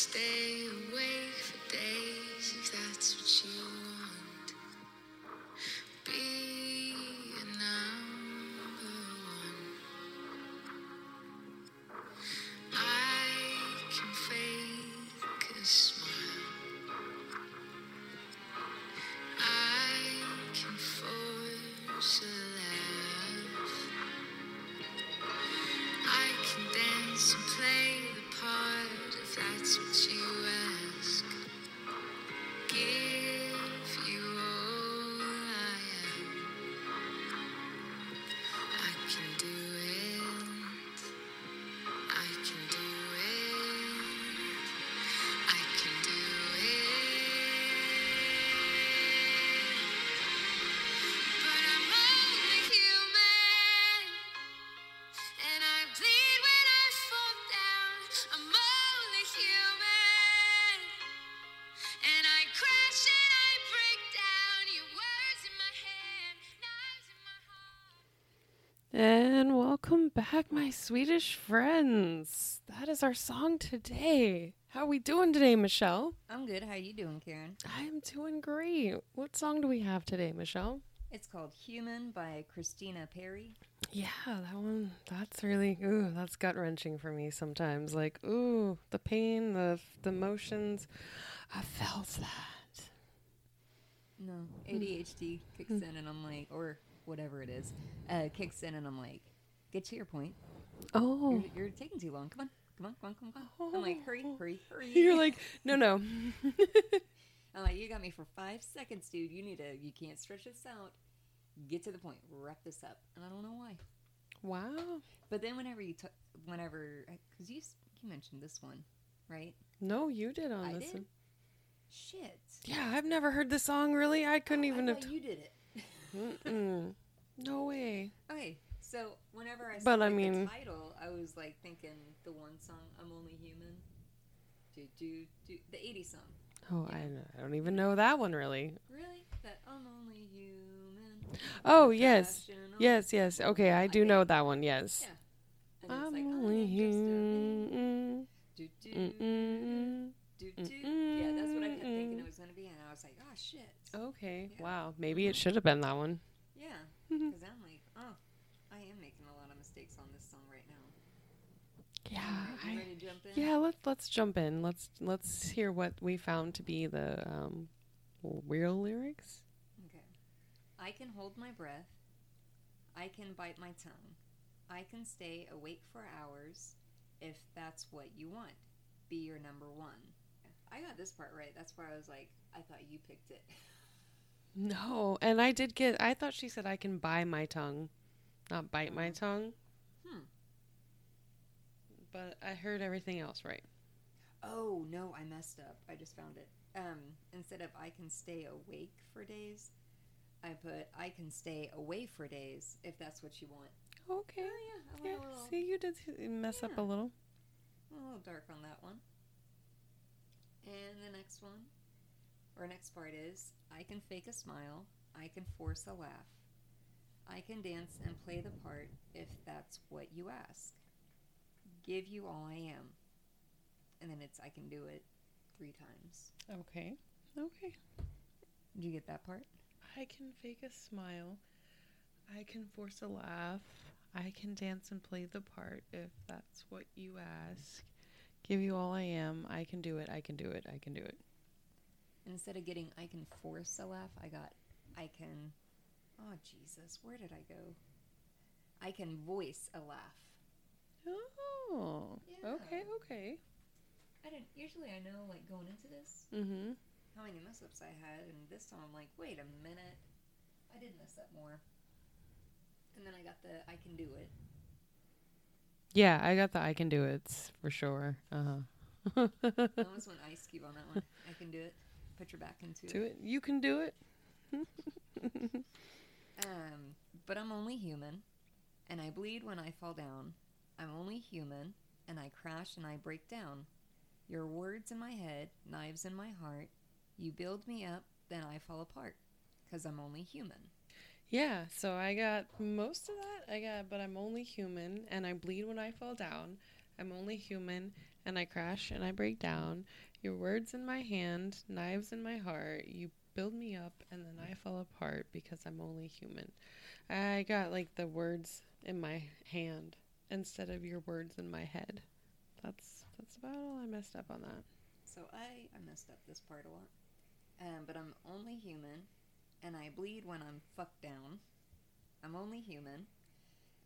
stay awake for days if that's what you want. Back, my Swedish friends. That is our song today. How are we doing today, Michelle? I'm good. How are you doing, Karen? I am doing great. What song do we have today, Michelle? It's called Human by Christina Perri. Yeah, that one. That's really ooh, that's gut wrenching for me sometimes. Like ooh, the pain, the the emotions. I felt that. No, ADHD kicks in, and I'm like, or whatever it is, uh, kicks in, and I'm like, get to your point. Oh, You're, you're taking too long. Come on, come on, come on, come on, on. I'm like, hurry, oh. hurry, hurry. you're like no, no. I'm like, you got me for five seconds, dude. You need to, you can't stretch this out. Get to the point. Wrap this up. And I don't know why. wow. But then whenever you, t- whenever, because you you mentioned this one, right? No, you did on I this did. one. Shit. Yeah, I've never heard this song. Really, I couldn't even I have. thought you did it. No way. Okay, I saw But I mean- the title, I was like thinking the one song "I'm Only Human," do do do the '80s song. Oh, I, I don't even know that one really. Really? That I'm only human. Oh yes, yes, yes. Okay, I do Okay. know that one. Yes. Yeah. I'm like, only I'm just a man. human. Do, do, do, do. Yeah, that's what I kept thinking it was gonna be, and I was like, oh shit. Okay. Yeah. Wow. Maybe it should have been that one. Yeah, because I'm like, oh, I am making a lot of mistakes on this song right now. Yeah. I, ready to jump in? yeah. Let's let's jump in. Let's let's hear what we found to be the um, real lyrics. Okay. I can hold my breath. I can bite my tongue. I can stay awake for hours if that's what you want. Be your number one. I got this part right. That's why I was like, I thought you picked it. No, and I did get. I thought she said I can buy my tongue, not bite my Oh. tongue. Hmm. But I heard everything else right. Oh, no, I messed up. I just found it. Um, instead of I can stay awake for days, I put I can stay away for days if that's what you want. Okay. Oh, yeah. Yeah. little, See, you did mess up a little. a little dark on that one. And the next one, or next part is I can fake a smile, I can force a laugh, I can dance and play the part if that's what you ask. Give you all I am. And then it's I can do it three times. Okay. Okay. Did you get that part? I can fake a smile. I can force a laugh. I can dance and play the part if that's what you ask. Give you all I am. I can do it. I can do it. I can do it. Instead of getting I can force a laugh, I got I can. Oh, Jesus, where did I go? I can voice a laugh. Oh. Yeah. Okay. Okay. I didn't. Usually, I know like going into this Mm-hmm. how many mess ups I had, and this time I'm like, wait a minute, I did mess up more. And then I got the I can do it. Yeah, I got the I can do it for sure. Uh huh. I almost went Ice Cube on that one. I can do it. Put your back into do it. it. You can do it. Um, but I'm only human, and I bleed when I fall down. I'm only human, and I crash and I break down. Your words in my head, knives in my heart. You build me up, then I fall apart. Cause I'm only human. Yeah, so I got most of that. I got, but I'm only human and I bleed when I fall down. I'm only human and I crash and I break down. Your words in my hand, knives in my heart. You build me up and then I fall apart because I'm only human. I got like the words in my hand instead of your words in my head. That's that's about all I messed up on that. So I, I messed up this part a lot. Um, but I'm only human, and I bleed when I'm fucked down. I'm only human,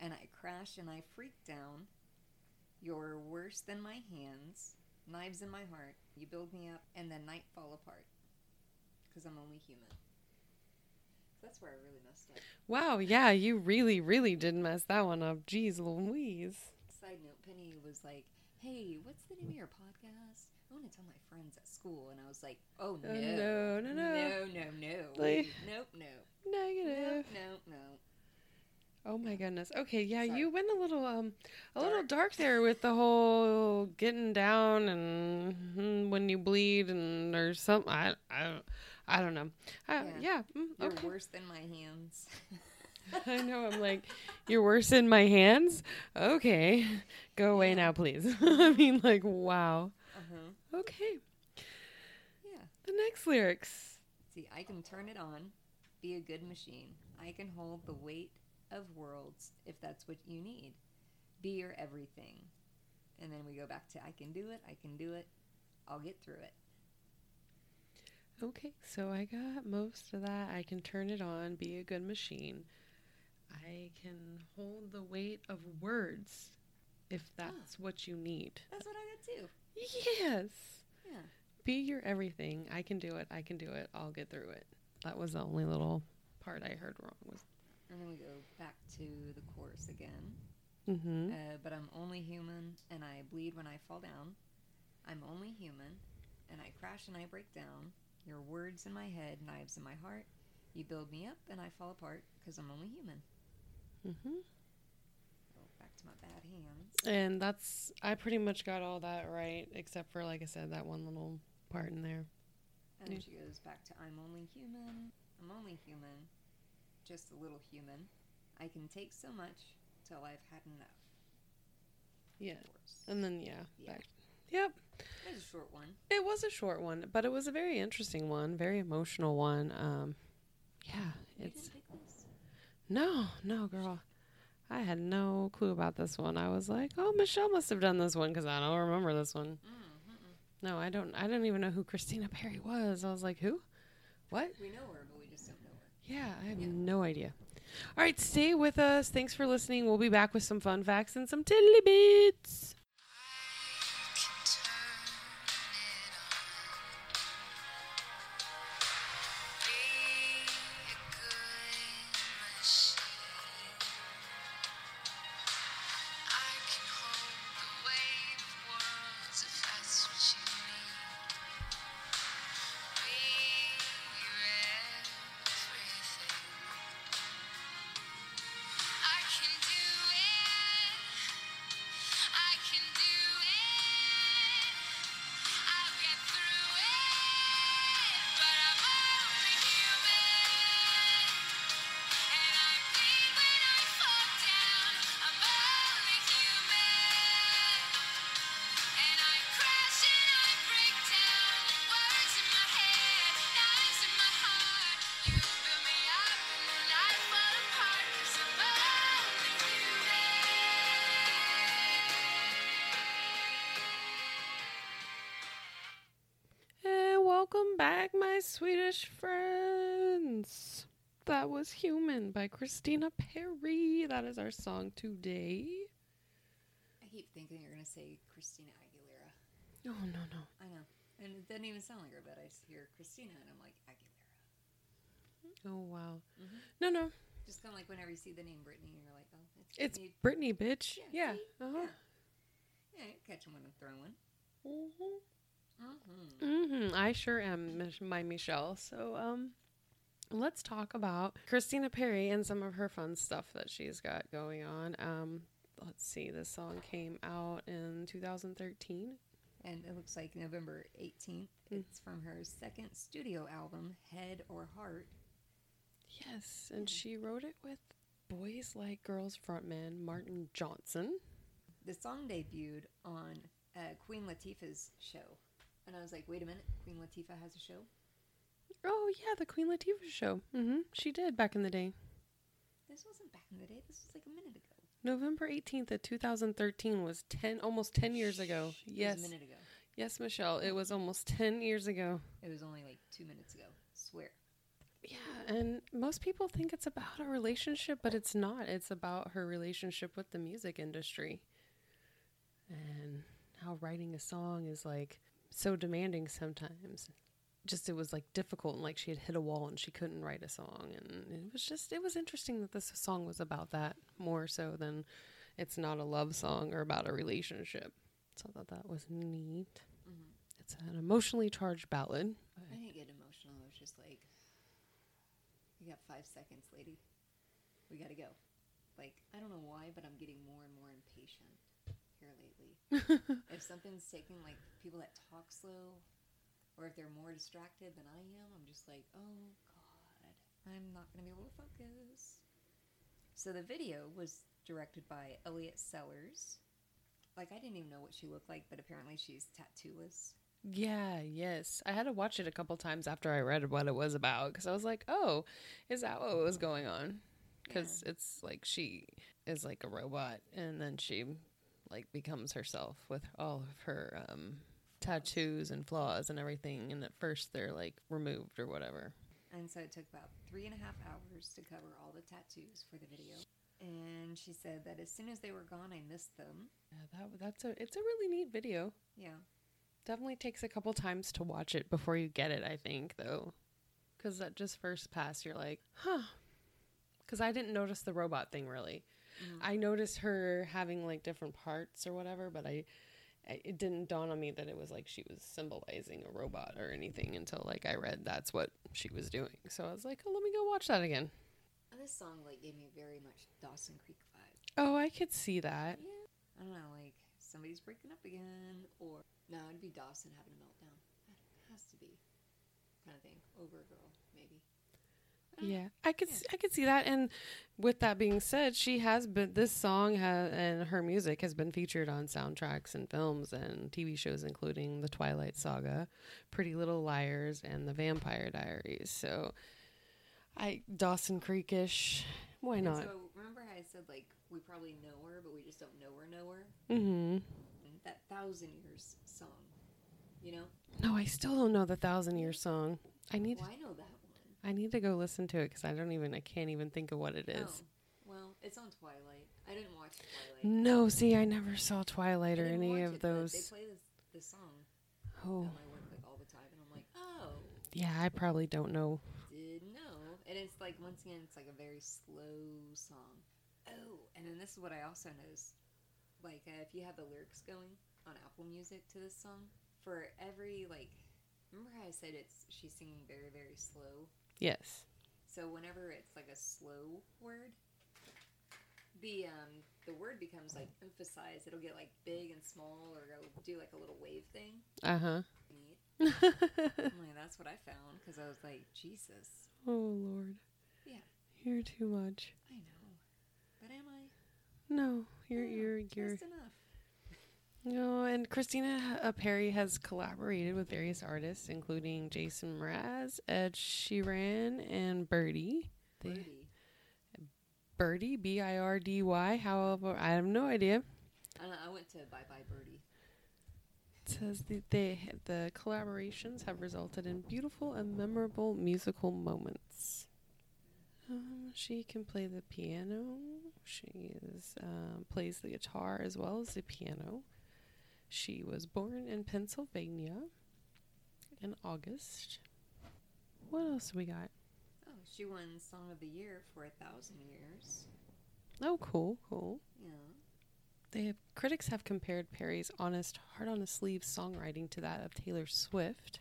and I crash and I freak down. You're worse than my hands, knives in my heart. You build me up, and then night fall apart. Because I'm only human. That's where I really messed up. Wow, yeah, you really, really did mess that one up. Jeez Louise. Side note, Penny was like, hey, what's the name of your podcast? I want to tell my friends at school. And I was like, oh, no. Uh, no, no, no. No, no, no. Like- nope, no. Negative. No, no, no. Oh my goodness. Okay, yeah, Sorry. you went a little um a little Dark. dark there with the whole getting down and mm, when you bleed and there's some I I don't I don't know. I, yeah. Yeah. mm, You're okay. worse than my hands. I know. I'm like, you're worse in my hands. Okay, go away Yeah. now, please. I mean, like, wow. uh-huh. Okay, Yeah. the next lyrics. See, I can turn it on, be a good machine. I can hold the weight of worlds if that's what you need. Be your everything. And then we go back to I can do it, I can do it, I'll get through it. Okay, so I got most of that. I can turn it on, be a good machine. I can hold the weight of words if that's what you need. That's what I got too. Yes. Yeah. Be your everything. I can do it. I can do it. I'll get through it. That was the only little part I heard wrong. Was And then we go back to the chorus again. mm-hmm. Uh, but I'm only human and I bleed when I fall down. I'm only human and I crash and I break down. Your words in my head, knives in my heart. You build me up and I fall apart because I'm only human. Mm-hmm. Go back to my bad hands. And that's I pretty much got all that right, except for like I said, that one little part in there. And then Yeah. she goes back to I'm only human. I'm only human. Just a little human. I can take so much till I've had enough. Yeah. And then yeah. Yeah. Back. Yep. It was a short one. It was a short one, but it was a very interesting one, very emotional one. Um yeah, You it's didn't pick this? no, no, girl. I had no clue about this one. I was like, "Oh, Michelle must have done this one because I don't remember this one." Mm. No, I don't. I don't even know who Christina Perri was. I was like, "Who? What?" We know her, but we just don't know her. Yeah, I have Yeah. no idea. All right, stay with us. Thanks for listening. We'll be back with some fun facts and some tiddly bits. Swedish friends. That was Human by Christina Perri. That is our song today. I keep thinking you're gonna say Christina Aguilera. Oh, no, no. I know, and it doesn't even sound like her, but I hear Christina, and I'm like Aguilera. Oh, wow. Mhm. No, no. Just kind of like whenever you see the name Brittany, you're like, oh, it's It's Brittany. Britney, bitch. Yeah, Yeah. see? Uh huh. Yeah, you catch when I'm throwing. Mm-hmm. Mm-hmm. Mm-hmm. I sure am, my Michelle. So, um, let's talk about Christina Perri and some of her fun stuff that she's got going on. Um, let's see. This song came out in 2013. And it looks like November 18th. Mm. It's from her second studio album, Head or Heart. Yes, and she wrote it with Boys Like Girls frontman Martin Johnson. the song debuted on uh, Queen Latifah's show, and I was like, wait a minute, Queen Latifah has a show. Oh yeah, the Queen Latifah show. Mm-hmm. She did back in the day. This wasn't back in the day. This was like a minute ago. November 18th of 2013 was 10 almost 10 years ago. Shh, Yes. a minute ago. Yes, Michelle, it was almost 10 years ago. It was only like two minutes ago. Swear. Yeah, and most people think it's about a relationship, but it's not. It's about her relationship with the music industry. And how writing a song is like so demanding sometimes. Just it was like difficult and like she had hit a wall and she couldn't write a song and it was just it was interesting that this song was about that more so than it's not a love song or about a relationship. So I thought that was neat. hmm It's an emotionally charged ballad. I didn't get emotional. It was just like, "You got five seconds, lady. We gotta go. Like, I don't know why, but I'm getting more and more impatient here lately. if something's taking, like, people that talk slow, or if they're more distracted than I am, I'm just like, oh, God, I'm not gonna be able to focus. So the video was directed by Elliot Sellers. Like, I didn't even know what she looked like, but apparently she's tattooless. Yeah, yes. I had to watch it a couple times after I read what it was about because I was like, oh, is that what was going on? Because it's like she is like a robot and then she like becomes herself with all of her um, tattoos and flaws and everything. And at first they're like removed or whatever. And so it took about three and a half hours to cover all the tattoos for the video. And she said that as soon as they were gone, I missed them. Yeah, that that's a it's a really neat video. Yeah. Definitely takes a couple times to watch it before you get it. I think though, because that just first pass, you're like, huh. Because I didn't notice the robot thing really. Mhm. I noticed her having like different parts or whatever, but I, it didn't dawn on me that it was like she was symbolizing a robot or anything until like I read that's what she was doing. So I was like, oh, let me go watch that again. This song like gave me very much Dawson Creek vibe. Oh, I could see that. Yeah. I don't know, like somebody's breaking up again, or no, it'd be Dawson having a meltdown. It has to be, kind of thing. Over a girl, maybe. I don't know. Yeah, I could Yeah. I could see that. And with that being said, she has been this song has and her music has been featured on soundtracks and films and TV shows, including The Twilight Saga, Pretty Little Liars, and The Vampire Diaries. So, I Dawson Creekish. Why And not? So remember how I said like we probably know her, but we just don't know her, know her. Mm-hmm. That Thousand Years song, you know? No, I still don't know the Thousand Year Song. I need Well, I know that. I need to go listen to it because I don't even I can't even think of what it is. Oh, well, it's on Twilight. I didn't watch Twilight. No, see, I never saw Twilight or any of it, those. They play this, this song Oh, at my work like all the time, and I'm like, oh, yeah, I probably don't know. didn't know. And it's like once again, it's like a very slow song. Oh, and then this is what I also noticed. Like, uh, if you have the lyrics going on Apple Music to this song, for every like, remember how I said it's she's singing very very slow. Yes. So whenever it's like a slow word, the um the word becomes like emphasized. It'll get like big and small, or it'll do like a little wave thing. Uh huh. Neat. Like, that's what I found because I was like, Jesus, oh Lord. Yeah. You're too much. I know, but am I? No, you're No, you're you're just enough. No. And Christina uh, Perri has collaborated with various artists, including Jason Mraz, Ed Sheeran, and Birdie. Birdie. Birdie, B I R D Y. However, I have no idea. I, know, I went to Bye Bye Birdie. It says the they the collaborations have resulted in beautiful and memorable musical moments. Um, she can play the piano. She is um, plays the guitar as well as the piano. She was born in Pennsylvania in August. What else we got? Oh, she won Song of the Year for a thousand years. Oh, cool, cool. Yeah. They have, critics have compared Perri's honest, heart on the sleeve songwriting to that of Taylor Swift.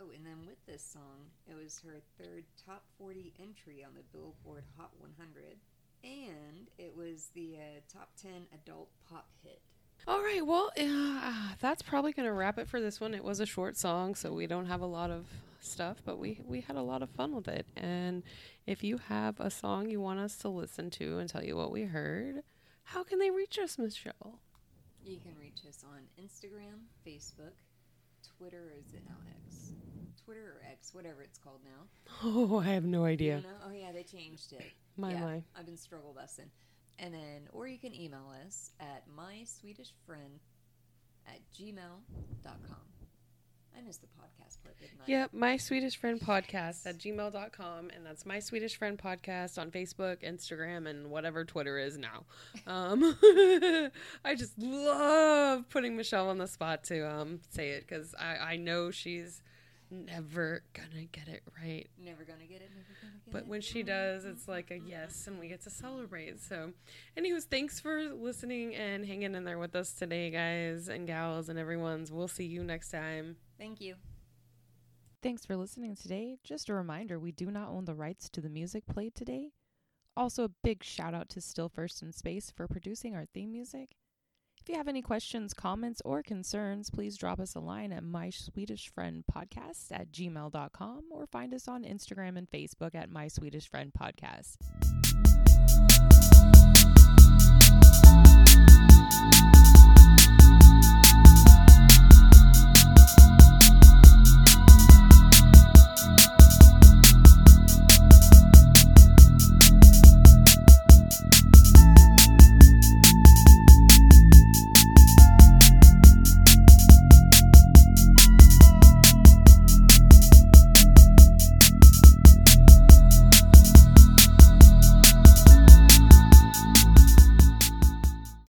Oh, and then with this song, it was her third top 40 entry on the Billboard Hot 100, and it was the uh, top 10 adult pop hit. All right, well, uh, that's probably going to wrap it for this one. It was a short song, so we don't have a lot of stuff, but we we had a lot of fun with it. And if you have a song you want us to listen to and tell you what we heard, How can they reach us, Michelle? You can reach us on Instagram, Facebook, Twitter, or is it now X? Twitter or X, whatever it's called now. Oh, I have no idea. know? Oh yeah, they changed it. My yeah, my. I've been struggle busting. And then, or you can email us at myswedishfriend at gmail.com. I missed the podcast part, didn't I? Yep, my Swedish friend podcast at gmail.com. And that's my Swedish friend podcast on Facebook, Instagram, and whatever Twitter is now. Um, I just love putting Michelle on the spot to um, say it because I, I know she's never gonna get it right. Never gonna get it, never gonna get But it. when she does, it's like a yes, and we get to celebrate. So, anyways, thanks for listening and hanging in there with us today, guys and gals and everyone's. We'll see you next time. Thank you. Thanks for listening today. Just a reminder we do not own the rights to the music played today. Also, a big shout out to Still First in Space for producing our theme music. If you have any questions, comments, or concerns, please drop us a line at my Swedish Friend Podcast at gmail.com or find us on Instagram and Facebook at My Swedish Friend Podcast.